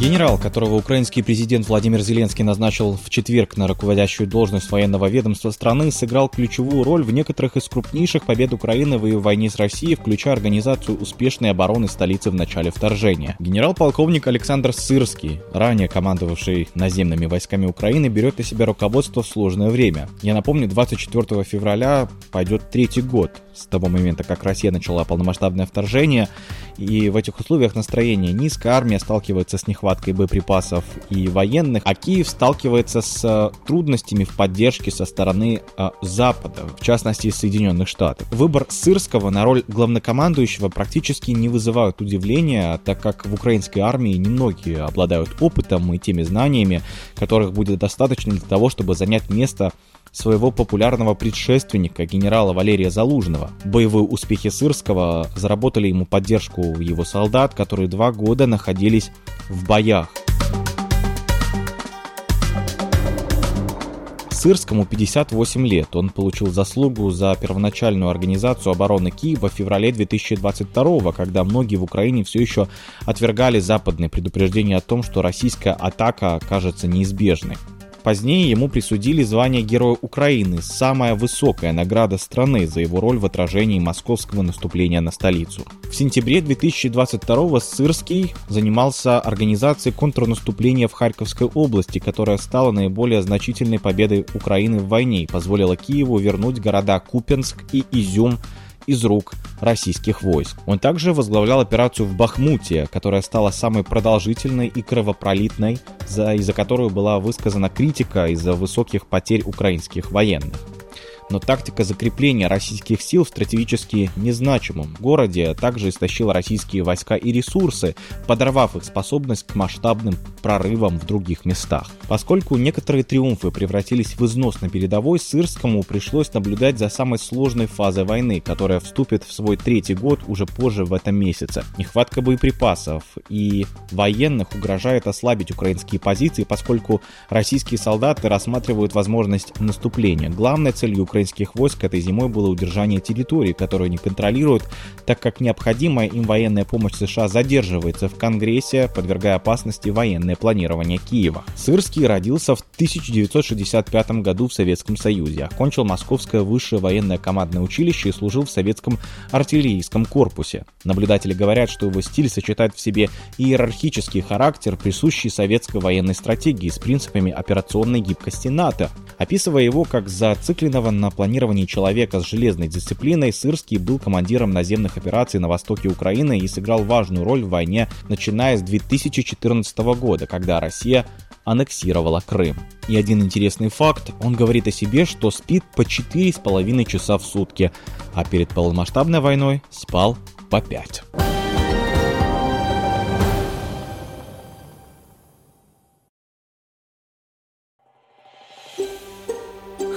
Генерал, которого украинский президент Владимир Зеленский назначил в четверг на руководящую должность военного ведомства страны, сыграл ключевую роль в некоторых из крупнейших побед Украины в войне с Россией, включая организацию успешной обороны столицы в начале вторжения. Генерал-полковник Александр Сырский, ранее командовавший наземными войсками Украины, берет на себя руководство в сложное время. Я напомню, 24 февраля пойдет третий год с того момента, как Россия начала полномасштабное вторжение, и в этих условиях настроение низкое, армия сталкивается с нехваткой боеприпасов и военных, а Киев сталкивается с э, трудностями в поддержке со стороны э, Запада, в частности Соединенных Штатов. Выбор Сырского на роль главнокомандующего практически не вызывает удивления, так как в украинской армии немногие обладают опытом и теми знаниями, которых будет достаточно для того, чтобы занять место своего популярного предшественника генерала Валерия Залужного. Боевые успехи Сырского заработали ему поддержку его солдат, которые два года находились в боях. Сырскому 58 лет. Он получил заслугу за первоначальную организацию обороны Киева в феврале 2022 когда многие в Украине все еще отвергали западные предупреждения о том, что российская атака окажется неизбежной. Позднее ему присудили звание Героя Украины, самая высокая награда страны за его роль в отражении московского наступления на столицу. В сентябре 2022 Сырский занимался организацией контрнаступления в Харьковской области, которая стала наиболее значительной победой Украины в войне и позволила Киеву вернуть города Купенск и Изюм из рук российских войск. Он также возглавлял операцию в Бахмуте, которая стала самой продолжительной и кровопролитной, из-за которой была высказана критика из-за высоких потерь украинских военных но тактика закрепления российских сил в стратегически незначимом городе также истощила российские войска и ресурсы, подорвав их способность к масштабным прорывам в других местах. Поскольку некоторые триумфы превратились в износ на передовой, Сырскому пришлось наблюдать за самой сложной фазой войны, которая вступит в свой третий год уже позже в этом месяце. Нехватка боеприпасов и военных угрожает ослабить украинские позиции, поскольку российские солдаты рассматривают возможность наступления. Главной целью Украины украинских войск этой зимой было удержание территории, которую они контролируют, так как необходимая им военная помощь США задерживается в Конгрессе, подвергая опасности военное планирование Киева. Сырский родился в 1965 году в Советском Союзе, окончил Московское высшее военное командное училище и служил в советском артиллерийском корпусе. Наблюдатели говорят, что его стиль сочетает в себе иерархический характер, присущий советской военной стратегии с принципами операционной гибкости НАТО. Описывая его как зацикленного на планировании человека с железной дисциплиной, Сырский был командиром наземных операций на востоке Украины и сыграл важную роль в войне, начиная с 2014 года, когда Россия аннексировала Крым. И один интересный факт, он говорит о себе, что спит по 4,5 часа в сутки, а перед полномасштабной войной спал по 5.